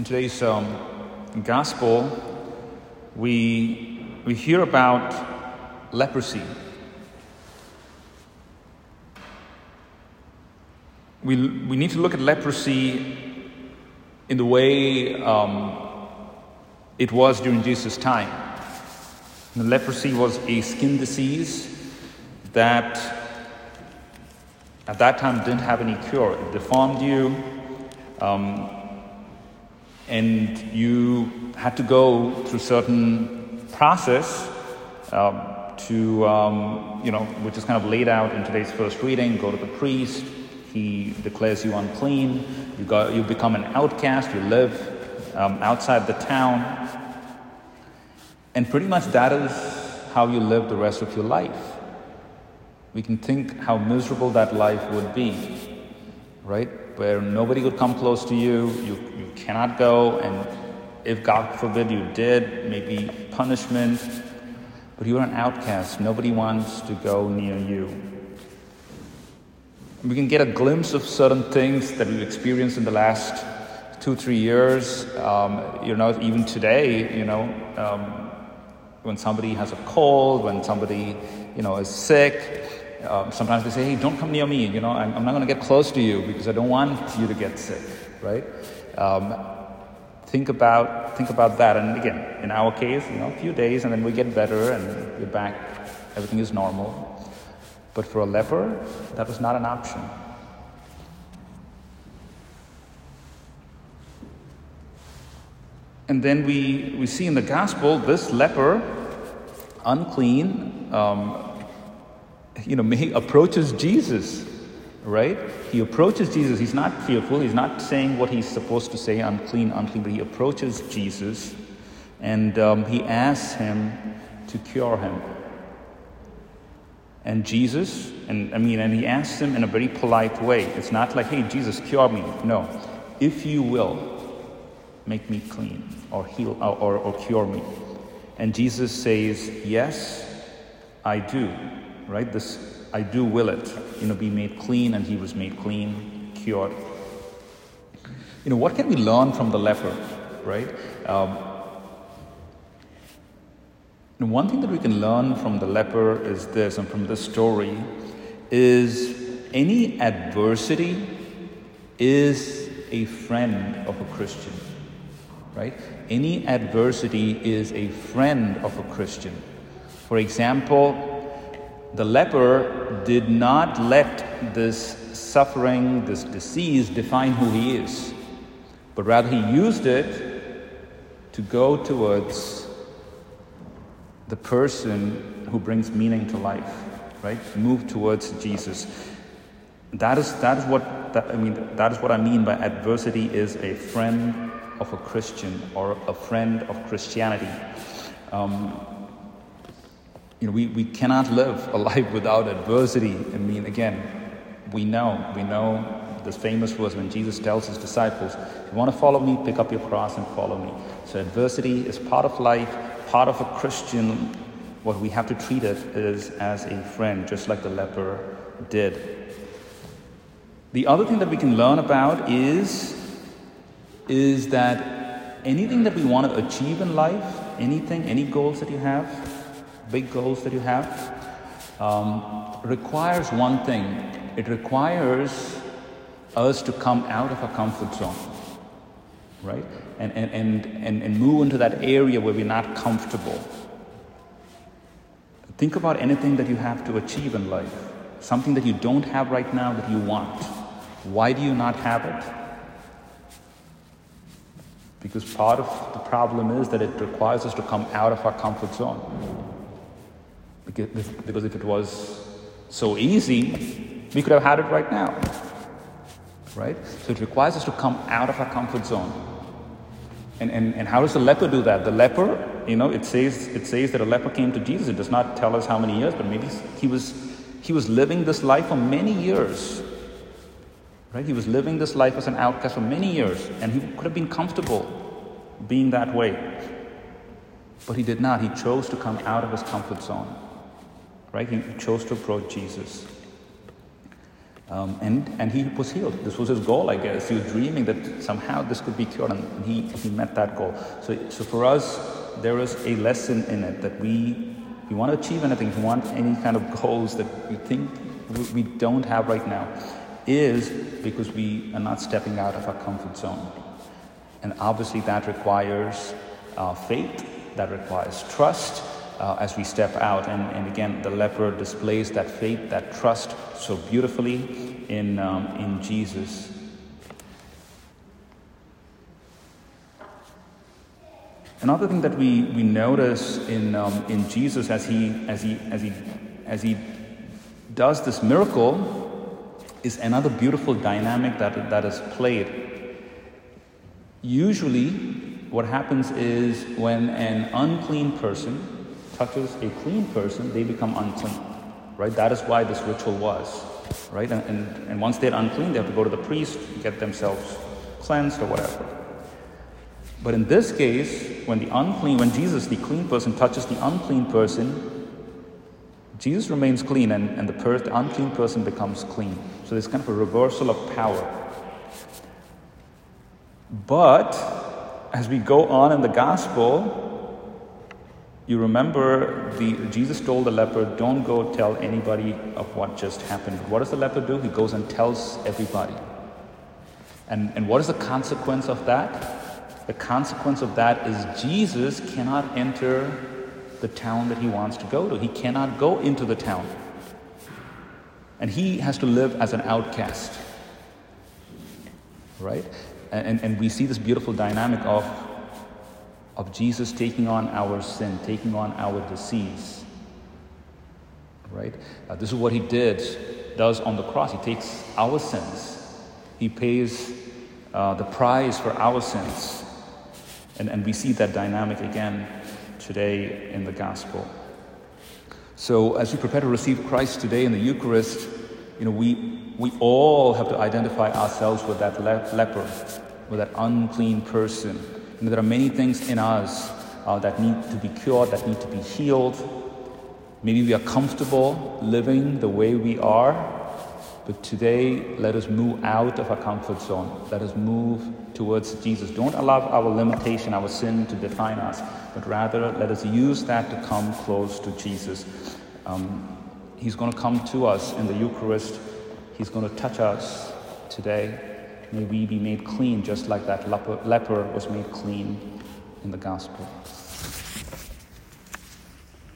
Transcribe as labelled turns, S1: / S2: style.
S1: In today's um, gospel, we, we hear about leprosy. We, we need to look at leprosy in the way um, it was during Jesus' time. Leprosy was a skin disease that at that time didn't have any cure. It deformed you, um, and you had to go through certain process um, to, um, you know, which is kind of laid out in today's first reading. Go to the priest. He declares you unclean. You, go, you become an outcast. You live um, outside the town. And pretty much that is how you live the rest of your life. We can think how miserable that life would be, right? Where nobody would come close to you, you, you cannot go, and if God forbid you did, maybe punishment, but you're an outcast. Nobody wants to go near you. We can get a glimpse of certain things that we've experienced in the last two, three years. Um, you know, even today, you know, um, when somebody has a cold, when somebody, you know, is sick, um, sometimes they say, hey, don't come near me. You know, I'm, I'm not going to get close to you because I don't want you to get sick, right? Um, think about think about that. And again, in our case, you know, a few days and then we get better and we're back. Everything is normal. But for a leper, that was not an option. And then we, we see in the gospel this leper, unclean, um, you know, he approaches Jesus, right? He approaches Jesus. He's not fearful. He's not saying what he's supposed to say, unclean, unclean, but he approaches Jesus and um, he asks him to cure him. And Jesus, and I mean, and he asks him in a very polite way. It's not like, hey, Jesus, cure me. No. If you will, make me clean or heal or, or, or cure me. And Jesus says, Yes, I do. Right? This I do will it. You know, be made clean, and he was made clean, cured. You know, what can we learn from the leper? Right? Um, one thing that we can learn from the leper is this, and from this story, is any adversity is a friend of a Christian. Right? Any adversity is a friend of a Christian. For example, the leper did not let this suffering, this disease, define who he is, but rather he used it to go towards the person who brings meaning to life, right? Move towards Jesus. That is, that is what that, I mean. That is what I mean by adversity is a friend of a Christian or a friend of Christianity. Um, you know, we, we cannot live a life without adversity. I mean, again, we know, we know this famous verse when Jesus tells his disciples, if you want to follow me, pick up your cross and follow me. So adversity is part of life, part of a Christian. What we have to treat it is as a friend, just like the leper did. The other thing that we can learn about is, is that anything that we want to achieve in life, anything, any goals that you have, big goals that you have, um, requires one thing. It requires us to come out of our comfort zone, right? And, and, and, and, and move into that area where we're not comfortable. Think about anything that you have to achieve in life, something that you don't have right now that you want. Why do you not have it? Because part of the problem is that it requires us to come out of our comfort zone. Because, if it was so easy, we could have had it right now. Right? So it requires us to come out of our comfort zone. And, and, and how does the leper do that? The leper, you know, it says, it says that a leper came to Jesus. It does not tell us how many years, but maybe he was, he was living this life for many years. Right? He was living this life as an outcast for many years, and he could have been comfortable being that way. But he did not. He chose to come out of his comfort zone. Right? He chose to approach Jesus. Um, and, and he was healed. This was his goal, I guess. He was dreaming that somehow this could be cured, and he, he met that goal. So, so for us, there is a lesson in it that we, we want to achieve anything, if we want any kind of goals that we think we don't have right now, is because we are not stepping out of our comfort zone. And obviously, that requires uh, faith, that requires trust uh, as we step out. And, and again, the leper displays that faith, that trust so beautifully in, um, in Jesus. Another thing that we, we notice in, um, in Jesus as he, as, he, as, he, as he does this miracle is another beautiful dynamic that, that is played. Usually, what happens is when an unclean person touches a clean person, they become unclean. Right? That is why this ritual was. Right? And, and, and once they're unclean, they have to go to the priest, get themselves cleansed or whatever. But in this case, when the unclean, when Jesus, the clean person, touches the unclean person, Jesus remains clean and, and the, per- the unclean person becomes clean. So there's kind of a reversal of power. But as we go on in the gospel, you remember the, Jesus told the leper, Don't go tell anybody of what just happened. What does the leper do? He goes and tells everybody. And, and what is the consequence of that? The consequence of that is Jesus cannot enter the town that he wants to go to. He cannot go into the town. And he has to live as an outcast. Right? And, and we see this beautiful dynamic of of Jesus taking on our sin, taking on our disease. Right? Uh, this is what he did, does on the cross. He takes our sins, he pays uh, the price for our sins. And, and we see that dynamic again today in the gospel. So, as we prepare to receive Christ today in the Eucharist, you know, we, we all have to identify ourselves with that le- leper, with that unclean person there are many things in us uh, that need to be cured, that need to be healed. Maybe we are comfortable living the way we are, but today let us move out of our comfort zone. Let us move towards Jesus. Don't allow our limitation, our sin to define us, but rather let us use that to come close to Jesus. Um, he's going to come to us in the Eucharist, He's going to touch us today. May we be made clean just like that leper, was made clean in the gospel.